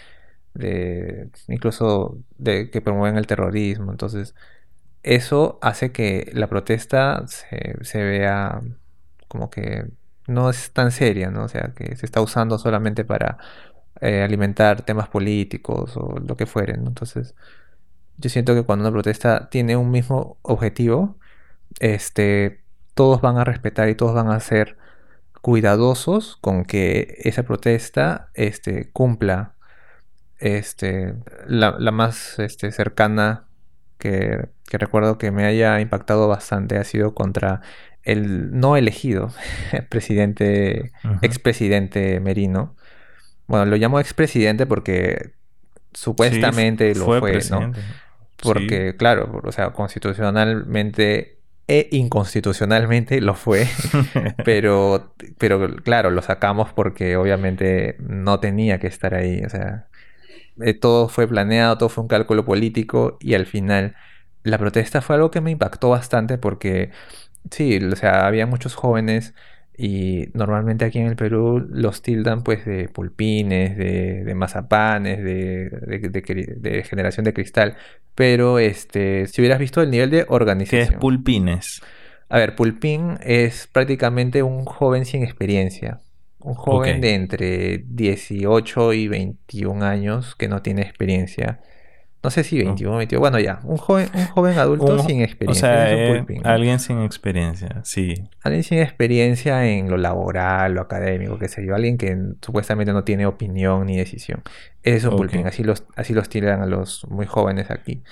de, incluso de que promueven el terrorismo. Entonces, eso hace que la protesta se, se vea como que no es tan seria, ¿no? O sea, que se está usando solamente para eh, alimentar temas políticos o lo que fuere, ¿no? Entonces, yo siento que cuando una protesta tiene un mismo objetivo, este, todos van a respetar y todos van a ser cuidadosos con que esa protesta, este, cumpla, este, la, la más, este, cercana que, que recuerdo que me haya impactado bastante ha sido contra el no elegido presidente, Ujú. expresidente Merino. Bueno, lo llamo expresidente porque supuestamente Sí, lo fue fue, ¿no? Porque, claro, o sea, constitucionalmente e inconstitucionalmente lo fue, pero, pero claro, lo sacamos porque obviamente no tenía que estar ahí, o sea, eh, todo fue planeado, todo fue un cálculo político y al final la protesta fue algo que me impactó bastante porque sí, o sea, había muchos jóvenes y normalmente aquí en el Perú los tildan pues de pulpines, de, de mazapanes, de, generación de cristal, pero este, si hubieras visto el nivel de ¿Qué es organización. pulpines? A ver, Pulpín es prácticamente un joven sin experiencia. Un joven de entre 18 y 21 años que no tiene experiencia. No sé si 21 o 22. Bueno, ya. Un joven, un joven adulto Un- sin o experiencia. sea, es un eh, alguien sin experiencia, sí. Alguien sin experiencia en lo laboral, lo académico, qué sé yo. Alguien que supuestamente no tiene opinión ni decisión. Ese es un Ok. Pulpín. Así los, así los tiran a los muy jóvenes aquí.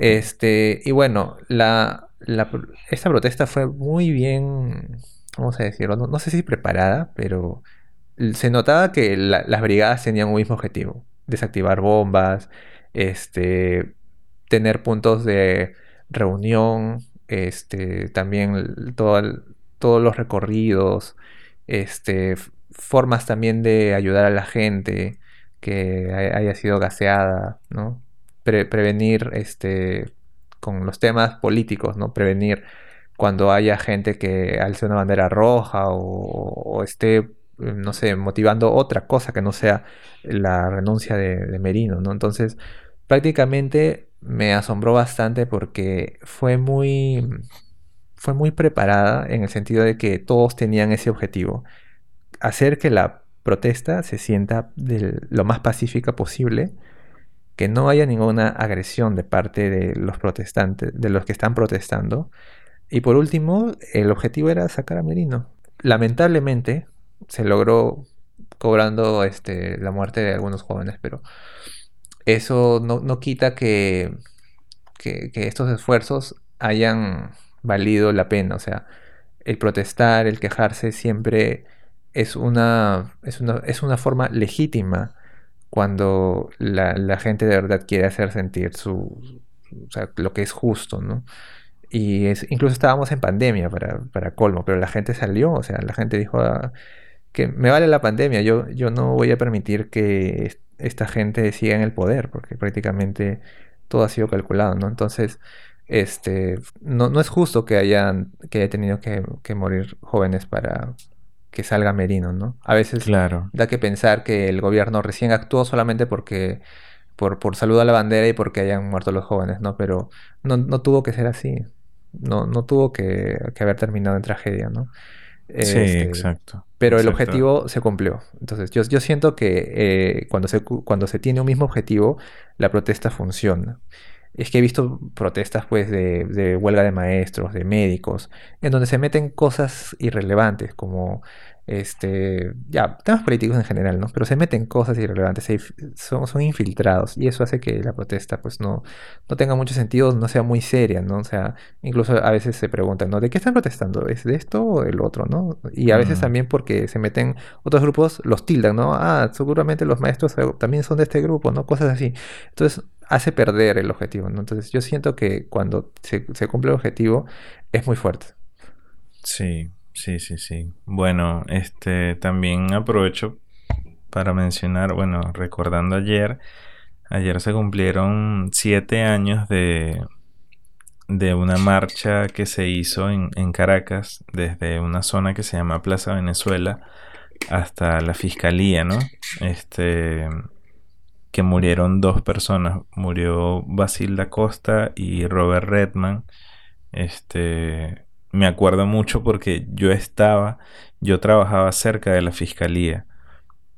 Este, y bueno, la, la esta protesta fue muy bien, vamos a decirlo, no, no sé si preparada, pero se notaba que la- las brigadas tenían un mismo objetivo, desactivar bombas, este, tener puntos de reunión, este, también todos los recorridos, este, formas también de ayudar a la gente que hay- haya sido gaseada, ¿no? Pre- prevenir, este, con los temas políticos, ¿no? Prevenir cuando haya gente que alce una bandera roja o, o esté, no sé, motivando otra cosa que no sea la renuncia de, Merino, ¿no? Entonces, prácticamente me asombró bastante porque fue muy, fue muy preparada en el sentido de que todos tenían ese objetivo, hacer que la protesta se sienta lo más pacífica posible, que no haya ninguna agresión de parte de los protestantes, de los que están protestando. Y por último, el objetivo era sacar a Merino. Lamentablemente se logró cobrando este, la muerte de algunos jóvenes, pero eso no, no quita que, que, estos esfuerzos hayan valido la pena. O sea, el protestar, el quejarse siempre es una, es una, es una forma legítima cuando la, la gente de verdad quiere hacer sentir su, su- o sea, lo que es justo, ¿no? Y es, incluso estábamos en pandemia para, para colmo, pero la gente salió, o sea, la gente dijo "Ah, que me vale la pandemia, yo, yo no voy a permitir que es- esta gente siga en el poder, porque prácticamente todo ha sido calculado, ¿no? Entonces, este, no, no es justo que hayan, que haya tenido que, que morir jóvenes para que salga Merino, ¿no? A veces Claro. da que pensar que el gobierno recién actuó solamente porque por, por salud a la bandera y porque hayan muerto los jóvenes, ¿no? Pero no, no tuvo que ser así. No, no tuvo que, que haber terminado en tragedia, ¿no? Sí, Este, exacto. pero el objetivo se cumplió. Entonces, yo, yo siento que eh, cuando, se, cu- cuando se tiene un mismo objetivo, la protesta funciona. Es que he visto protestas, pues, de, de huelga de maestros, de médicos, en donde se meten cosas irrelevantes, como este, ya, temas políticos en general, ¿no? Pero se meten cosas irrelevantes, son, son infiltrados y eso hace que la protesta pues no, no tenga mucho sentido, no sea muy seria, ¿no? O sea, incluso a veces se preguntan, ¿no? ¿De qué están protestando? ¿Es de esto o del otro, ¿no? Y a veces también porque se meten otros grupos, los tildan, ¿no? Ah, seguramente los maestros también son de este grupo, ¿no? Cosas así. Entonces hace perder el objetivo, ¿no? Entonces yo siento que cuando se, se cumple el objetivo es muy fuerte. Sí, Sí, sí, sí. Bueno, este también aprovecho para mencionar, bueno, recordando ayer, ayer se cumplieron siete años de, de una marcha que se hizo en, en Caracas, desde una zona que se llama Plaza Venezuela hasta la fiscalía, ¿no? Este que murieron dos personas, murió Basilda Costa y Robert Redman, este me acuerdo mucho porque yo estaba, yo trabajaba cerca de la fiscalía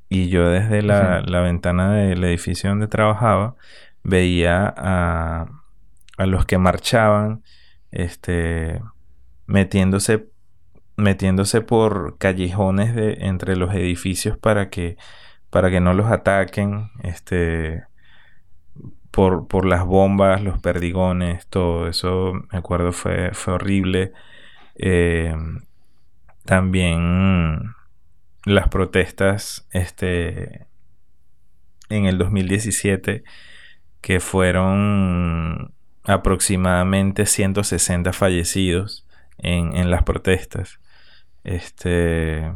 y yo desde la, ventana del edificio donde trabajaba veía a, a los que marchaban este, metiéndose, metiéndose por callejones de, entre los edificios para que, para que no los ataquen. Este, por, por, las bombas, los perdigones, todo eso, me acuerdo, fue, fue horrible. Eh, también las protestas este, en el 2017 que fueron aproximadamente 160 fallecidos en, las protestas. Este,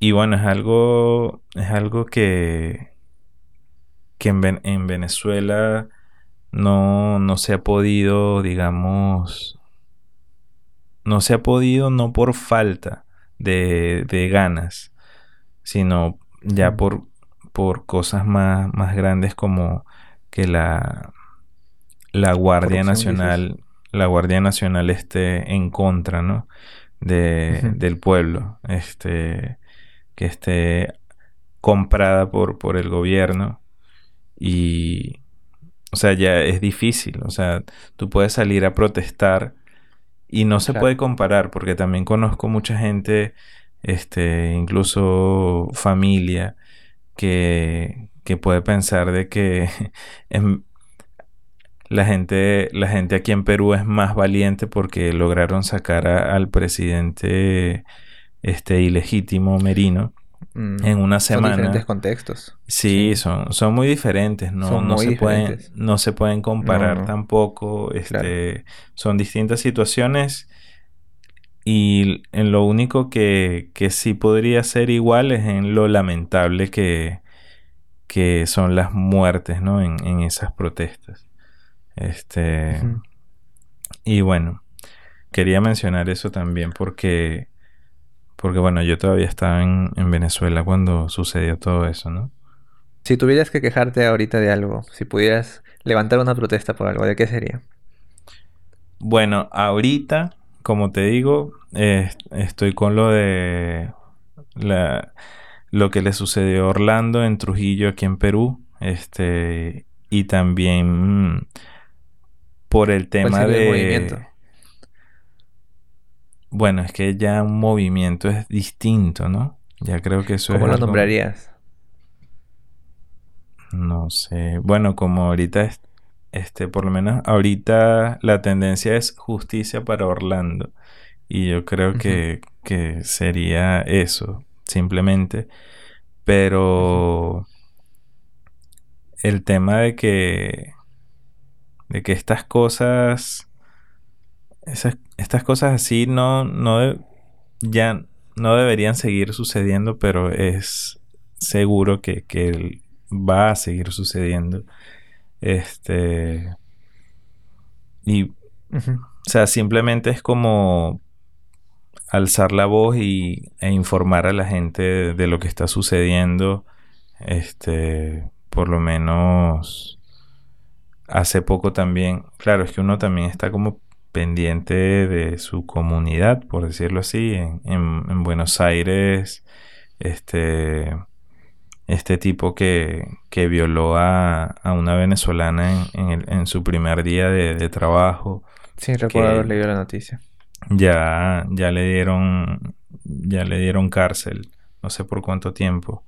y bueno, es algo, es algo que, que en, en Venezuela no, no se ha podido, digamos, no se ha podido no por falta de, de ganas, sino ya por, por cosas más, más grandes como que la, la Guardia Nacional, la Guardia Nacional esté en contra, ¿no? De, del pueblo, este, que esté comprada por, por el gobierno. Y, o sea, ya es difícil, o sea, tú puedes salir a protestar y no se puede comparar porque también conozco mucha gente, este, incluso familia, que, que puede pensar de que la gente, la gente aquí en Perú es más valiente porque lograron sacar al presidente este ilegítimo Merino Mm. en una semana. Son diferentes contextos. Sí, Son, son muy diferentes, no, no se, pueden, no se pueden comparar tampoco. Este, Son distintas situaciones y en lo único que, que sí podría ser igual es en lo lamentable que, que son las muertes ¿no? en, en esas protestas. Este, Y bueno, quería mencionar eso también porque porque bueno, yo todavía estaba en, Venezuela cuando sucedió todo eso, ¿no? Si tuvieras que quejarte ahorita de algo, si pudieras levantar una protesta por algo, ¿de qué sería? Bueno, ahorita, como te digo, estoy con lo de la, lo que le sucedió a Orlando en Trujillo, aquí en Perú, este, y también por el tema de... movimiento? Bueno, es que ya un movimiento es distinto, ¿no? Ya creo que eso es. ¿Cómo lo nombrarías? No sé. Bueno, como ahorita es, este, por lo menos ahorita la tendencia es justicia para Orlando. Y yo creo que, que sería eso, simplemente. Pero el tema de que de que estas cosas estas cosas así no, no ya no deberían seguir sucediendo, pero es seguro que, va a seguir sucediendo. Este. Y. O sea, simplemente es como alzar la voz y, e informar a la gente de, de, lo que está sucediendo. Este. Por lo menos. Hace poco también. Claro, es que uno también está como pendiente de su comunidad, por decirlo así, en, Buenos Aires, este, este tipo que, que violó a, a, una venezolana en, en, su primer día de, trabajo. Sí, recuerdo haber leído la noticia. Ya, ya le dieron, ya le dieron cárcel, no sé por cuánto tiempo.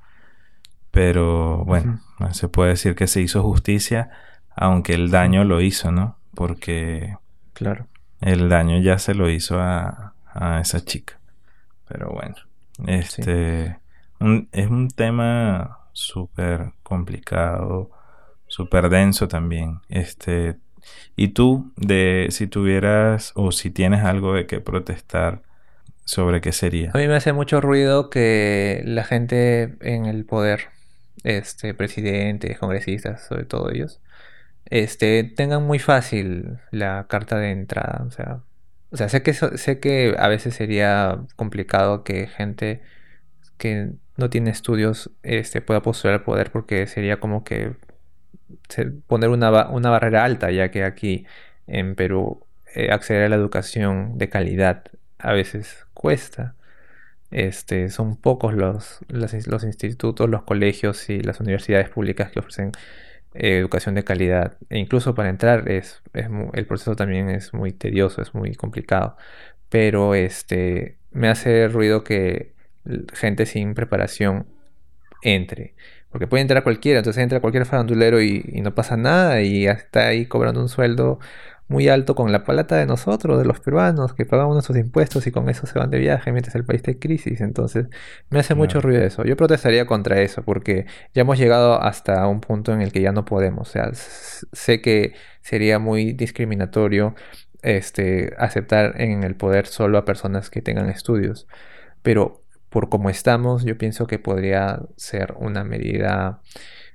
Pero bueno, se puede decir que se hizo justicia, aunque el daño lo hizo, ¿no? Porque claro. El daño ya se lo hizo a, a esa chica. Pero bueno, este es un tema súper complicado, súper denso también. Este, y tú, de si tuvieras o si tienes algo de que protestar, ¿sobre qué sería? A mí me hace mucho ruido que la gente en el poder, este, presidentes, congresistas, sobre todo ellos, este, tengan muy fácil la carta de entrada. O sea, o sea sé, que, sé que a veces sería complicado que gente que no tiene estudios este, pueda postular al poder porque sería como que poner una, una barrera alta, ya que aquí en Perú eh, acceder a la educación de calidad a veces cuesta. Este, son pocos los, los, institutos, los colegios y las universidades públicas que ofrecen eh, educación de calidad. E incluso para entrar es, el proceso también es muy tedioso, es muy complicado. Pero este, me hace ruido que gente sin preparación entre. Porque puede entrar cualquiera, entonces entra cualquier farandulero y, y, no pasa nada y está ahí cobrando un sueldo muy alto con la palata de nosotros, de los peruanos, que pagamos nuestros impuestos y con eso se van de viaje mientras el país está en crisis. Entonces me hace mucho ruido eso. Yo protestaría contra eso porque ya hemos llegado hasta un punto en el que ya no podemos. O sea, sé que sería muy discriminatorio este, aceptar en el poder solo a personas que tengan estudios. Pero por como estamos, yo pienso que podría ser una medida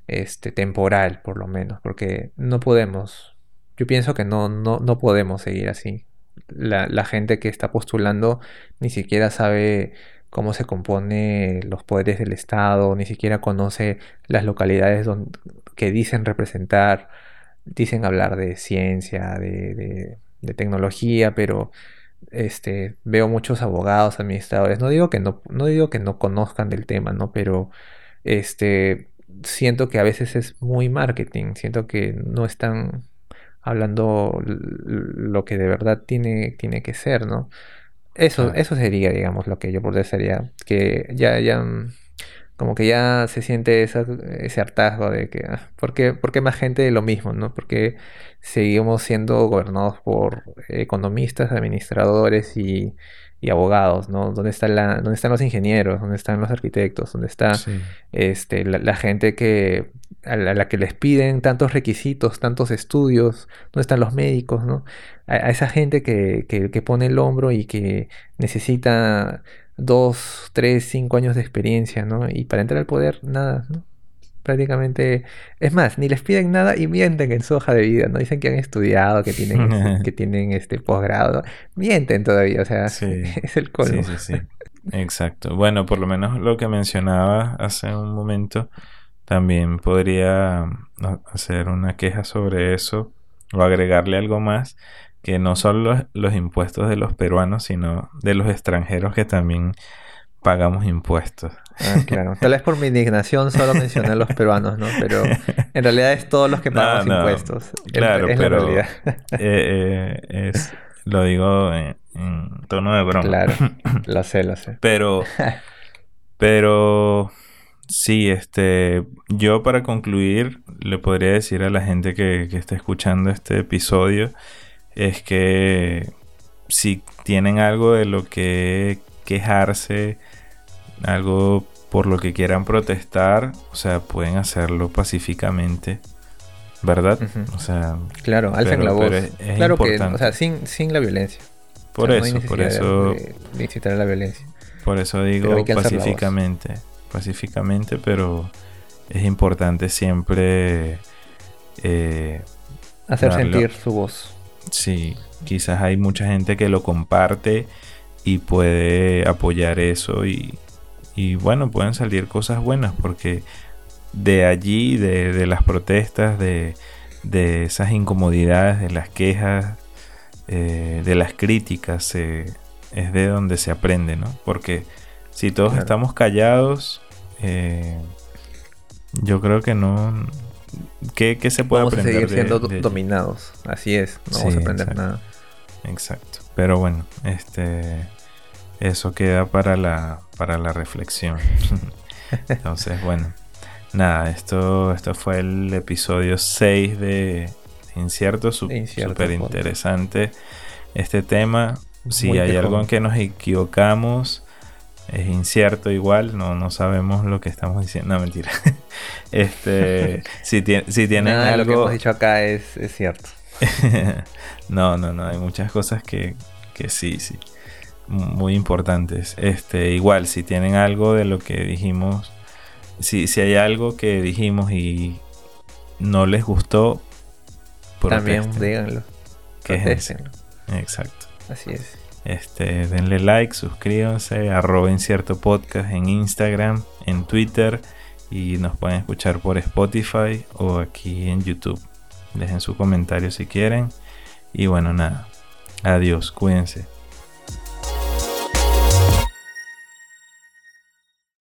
este, temporal, por lo menos, porque no podemos, yo pienso que no, no, no podemos seguir así. La, gente que está postulando ni siquiera sabe cómo se compone los poderes del Estado, ni siquiera conoce las localidades donde, que dicen representar, dicen hablar de ciencia, de, de tecnología, pero este, veo muchos abogados, administradores, no digo que no, no digo que no conozcan del tema, ¿no? Pero este, siento que a veces es muy marketing, siento que no están hablando lo que de verdad tiene, tiene que ser, ¿no? Eso, eso sería, digamos, lo que yo sería que ya, ya, como que ya se siente ese hartazgo de que, ah, ¿por qué, más gente de lo mismo, no? Porque seguimos siendo gobernados por economistas, administradores y, abogados, ¿no? ¿Dónde, está la, ¿Dónde están los ingenieros? ¿Dónde están los arquitectos? ¿Dónde está este, la, gente que, a la, que les piden tantos requisitos, tantos estudios? ¿Dónde están los médicos, no? A, esa gente que, que pone el hombro y que necesita dos, tres, cinco años de experiencia, ¿no? Y para entrar al poder, nada, ¿no? Prácticamente, es más, ni les piden nada y mienten en su hoja de vida, ¿no? Dicen que han estudiado, que tienen, este, que tienen este posgrado, mienten todavía, o sea, es el colmo. Sí, sí, sí. Exacto. Bueno, por lo menos lo que mencionaba hace un momento, también podría hacer una queja sobre eso o agregarle algo más, que no son los, impuestos de los peruanos, sino de los extranjeros que también pagamos impuestos. Ah, claro. Tal vez por mi indignación solo mencioné a los peruanos, ¿no? Pero en realidad es todos los que pagamos impuestos. Claro, pero eh, eh, es, lo digo en, tono de broma. Claro, lo sé, lo sé. Pero, pero sí, este, yo para concluir le podría decir a la gente que, que está escuchando este episodio es que si tienen algo de lo que quejarse, algo por lo que quieran protestar, o sea, pueden hacerlo pacíficamente. ¿Verdad? O sea, claro, alzan la voz. claro que, o sea, sin, sin la violencia. Por eso, por eso. De, la violencia. Por eso digo pacíficamente. Pacíficamente, pero es importante siempre eh, hacer sentir su voz. Sí, quizás hay mucha gente que lo comparte y puede apoyar eso y, bueno, pueden salir cosas buenas porque de allí, de, las protestas, de, esas incomodidades, de las quejas, eh, de las críticas, es de donde se aprende, ¿no? Porque si todos estamos callados, eh, yo creo que no, ¿Qué, se puede vamos aprender? A seguir siendo dominados. Así es, no vamos a aprender nada. Exacto. Pero bueno, este. eso queda para la, para la reflexión. Entonces, bueno, nada, esto, esto fue el episodio 6 de Incierto, súper interesante este tema. Si hay algo en que nos equivocamos, es incierto igual, no, no sabemos lo que estamos diciendo. No, mentira. este, si, si tienen Nada lo que hemos dicho acá es, es cierto. no, no, no, hay muchas cosas que, que sí, sí. Muy importantes. Este, igual, si tienen algo de lo que dijimos, si, si hay algo que dijimos y no les gustó, también díganlo. Exacto. Así es. Este, denle like, suscríbanse, arroben cierto podcast en Instagram, en Twitter y nos pueden escuchar por Spotify o aquí en YouTube. Dejen su comentario si quieren. Y bueno, nada. Adiós, cuídense.